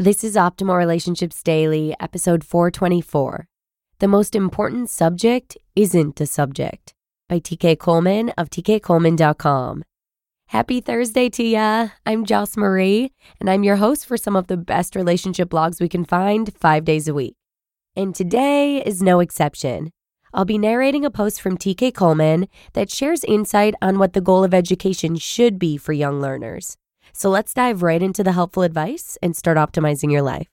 This is Optimal Relationships Daily, episode 424. The most important subject isn't a subject by TK Coleman of tkcoleman.com. Happy Thursday to ya. I'm Joss Marie, and I'm your host for some of the best relationship blogs we can find five days a week. And today is no exception. I'll be narrating a post from TK Coleman that shares insight on what the goal of education should be for young learners. So let's dive right into the helpful advice and start optimizing your life.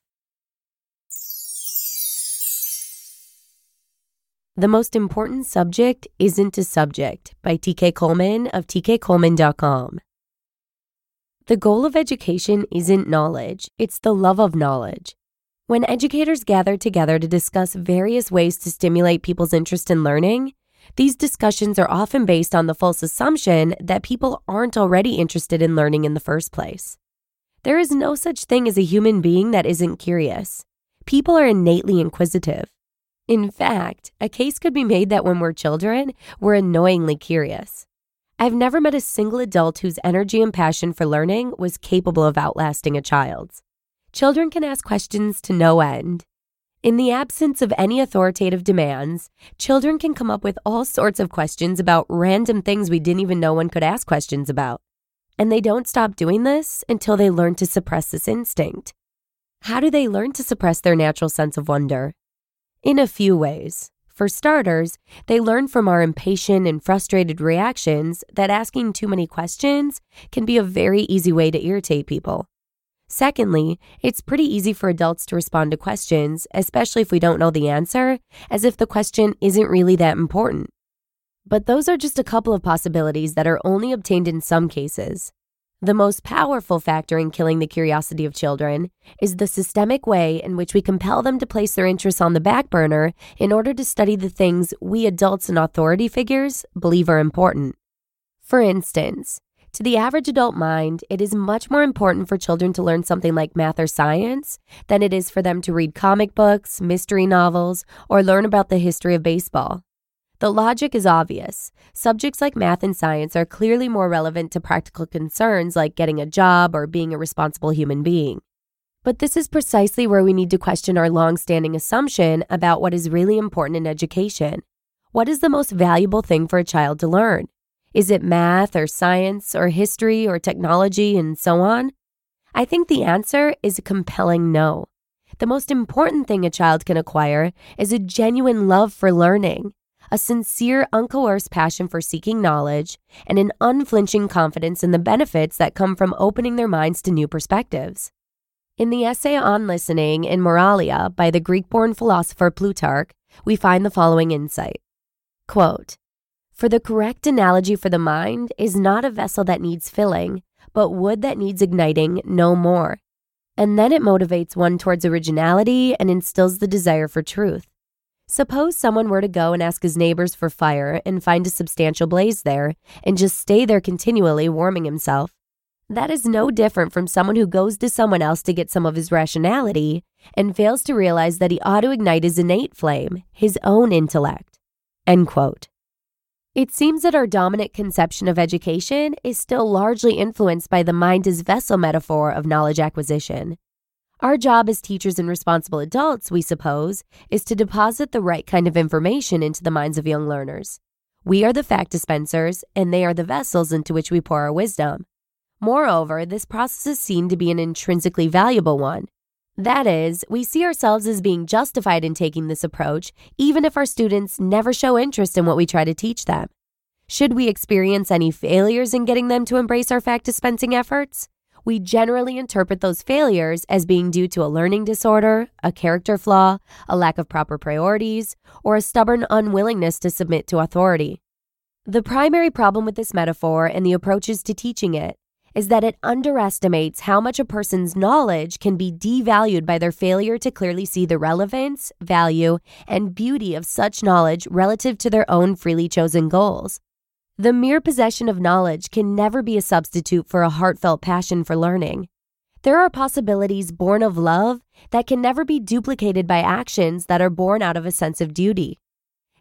The most important subject isn't a subject by TK Coleman of tkcoleman.com. The goal of education isn't knowledge, it's the love of knowledge. When educators gather together to discuss various ways to stimulate people's interest in learning, these discussions are often based on the false assumption that people aren't already interested in learning in the first place. There is no such thing as a human being that isn't curious. People are innately inquisitive. In fact, a case could be made that when we're children, we're annoyingly curious. I've never met a single adult whose energy and passion for learning was capable of outlasting a child's. Children can ask questions to no end. In the absence of any authoritative demands, children can come up with all sorts of questions about random things we didn't even know one could ask questions about. And they don't stop doing this until they learn to suppress this instinct. How do they learn to suppress their natural sense of wonder? In a few ways. For starters, they learn from our impatient and frustrated reactions that asking too many questions can be a very easy way to irritate people. Secondly, it's pretty easy for adults to respond to questions, especially if we don't know the answer, as if the question isn't really that important. But those are just a couple of possibilities that are only obtained in some cases. The most powerful factor in killing the curiosity of children is the systemic way in which we compel them to place their interests on the back burner in order to study the things we adults and authority figures believe are important. For instance, to the average adult mind, it is much more important for children to learn something like math or science than it is for them to read comic books, mystery novels, or learn about the history of baseball. The logic is obvious. Subjects like math and science are clearly more relevant to practical concerns like getting a job or being a responsible human being. But this is precisely where we need to question our long standing assumption about what is really important in education. What is the most valuable thing for a child to learn? Is it math or science or history or technology and so on? I think the answer is a compelling no. The most important thing a child can acquire is a genuine love for learning, a sincere, uncoerced passion for seeking knowledge, and an unflinching confidence in the benefits that come from opening their minds to new perspectives. In the essay on listening in Moralia by the Greek born philosopher Plutarch, we find the following insight Quote, for the correct analogy for the mind is not a vessel that needs filling, but wood that needs igniting no more. And then it motivates one towards originality and instills the desire for truth. Suppose someone were to go and ask his neighbors for fire and find a substantial blaze there and just stay there continually warming himself. That is no different from someone who goes to someone else to get some of his rationality and fails to realize that he ought to ignite his innate flame, his own intellect. End quote. It seems that our dominant conception of education is still largely influenced by the mind as vessel metaphor of knowledge acquisition. Our job as teachers and responsible adults, we suppose, is to deposit the right kind of information into the minds of young learners. We are the fact dispensers, and they are the vessels into which we pour our wisdom. Moreover, this process is seen to be an intrinsically valuable one, That is, we see ourselves as being justified in taking this approach, even if our students never show interest in what we try to teach them. Should we experience any failures in getting them to embrace our fact dispensing efforts? We generally interpret those failures as being due to a learning disorder, a character flaw, a lack of proper priorities, or a stubborn unwillingness to submit to authority. The primary problem with this metaphor and the approaches to teaching it is that it underestimates how much a person's knowledge can be devalued by their failure to clearly see the relevance, value, and beauty of such knowledge relative to their own freely chosen goals. The mere possession of knowledge can never be a substitute for a heartfelt passion for learning. There are possibilities born of love that can never be duplicated by actions that are born out of a sense of duty.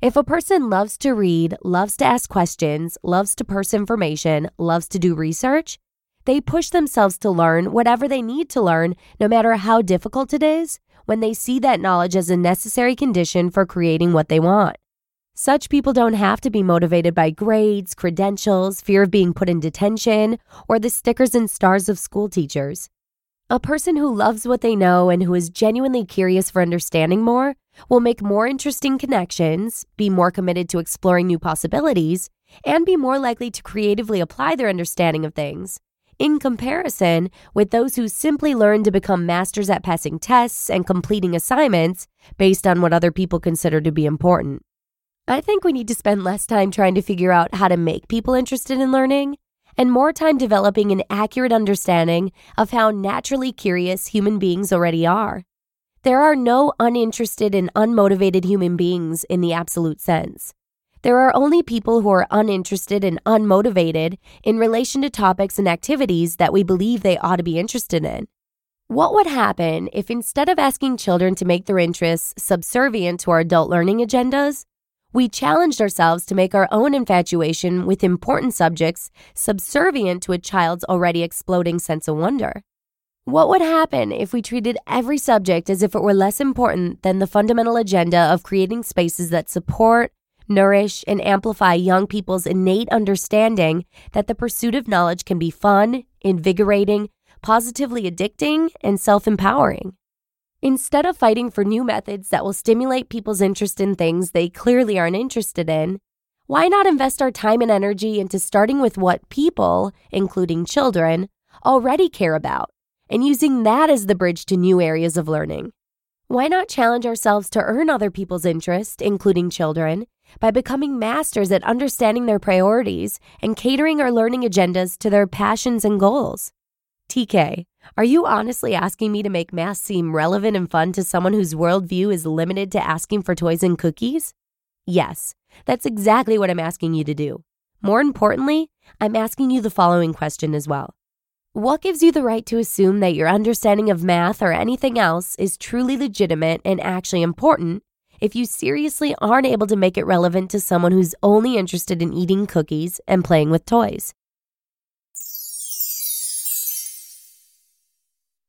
If a person loves to read, loves to ask questions, loves to parse information, loves to do research, they push themselves to learn whatever they need to learn, no matter how difficult it is, when they see that knowledge as a necessary condition for creating what they want. Such people don't have to be motivated by grades, credentials, fear of being put in detention, or the stickers and stars of school teachers. A person who loves what they know and who is genuinely curious for understanding more will make more interesting connections, be more committed to exploring new possibilities, and be more likely to creatively apply their understanding of things. In comparison with those who simply learn to become masters at passing tests and completing assignments based on what other people consider to be important. I think we need to spend less time trying to figure out how to make people interested in learning and more time developing an accurate understanding of how naturally curious human beings already are. There are no uninterested and unmotivated human beings in the absolute sense. There are only people who are uninterested and unmotivated in relation to topics and activities that we believe they ought to be interested in. What would happen if instead of asking children to make their interests subservient to our adult learning agendas, we challenged ourselves to make our own infatuation with important subjects subservient to a child's already exploding sense of wonder. What would happen if we treated every subject as if it were less important than the fundamental agenda of creating spaces that support, nourish, and amplify young people's innate understanding that the pursuit of knowledge can be fun, invigorating, positively addicting, and self empowering? Instead of fighting for new methods that will stimulate people's interest in things they clearly aren't interested in, why not invest our time and energy into starting with what people, including children, already care about and using that as the bridge to new areas of learning? Why not challenge ourselves to earn other people's interest, including children, by becoming masters at understanding their priorities and catering our learning agendas to their passions and goals? TK, are you honestly asking me to make math seem relevant and fun to someone whose worldview is limited to asking for toys and cookies? Yes, that's exactly what I'm asking you to do. More importantly, I'm asking you the following question as well. What gives you the right to assume that your understanding of math or anything else is truly legitimate and actually important if you seriously aren't able to make it relevant to someone who's only interested in eating cookies and playing with toys?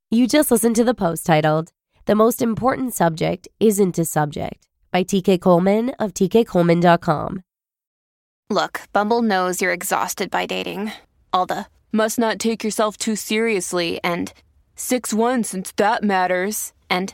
You just listened to the post titled, The Most Important Subject Isn't a Subject by TK Coleman of tkcoleman.com. Look, Bumble knows you're exhausted by dating. All the must not take yourself too seriously and 6 1 since that matters. And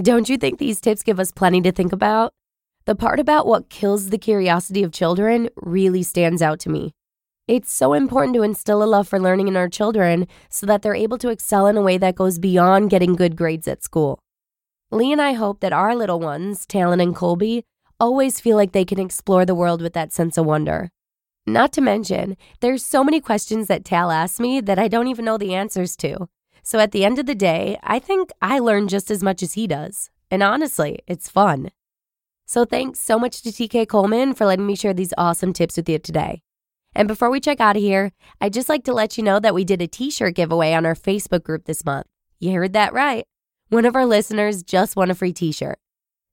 Don't you think these tips give us plenty to think about? The part about what kills the curiosity of children really stands out to me. It's so important to instill a love for learning in our children so that they're able to excel in a way that goes beyond getting good grades at school. Lee and I hope that our little ones, Talon and Colby, always feel like they can explore the world with that sense of wonder. Not to mention, there's so many questions that Tal asks me that I don't even know the answers to. So at the end of the day, I think I learn just as much as he does. And honestly, it's fun. So thanks so much to TK Coleman for letting me share these awesome tips with you today. And before we check out of here, I'd just like to let you know that we did a t shirt giveaway on our Facebook group this month. You heard that right. One of our listeners just won a free t shirt.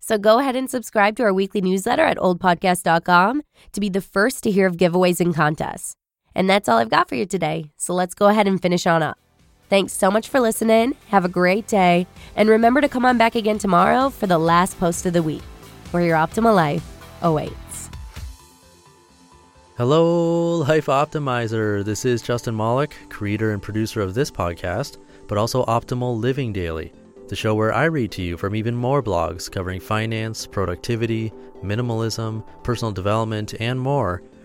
So go ahead and subscribe to our weekly newsletter at oldpodcast.com to be the first to hear of giveaways and contests. And that's all I've got for you today. So let's go ahead and finish on up. Thanks so much for listening. Have a great day. And remember to come on back again tomorrow for the last post of the week, where your optimal life awaits. Hello, Life Optimizer. This is Justin Malik, creator and producer of this podcast, but also Optimal Living Daily the show where I read to you from even more blogs covering finance, productivity, minimalism, personal development, and more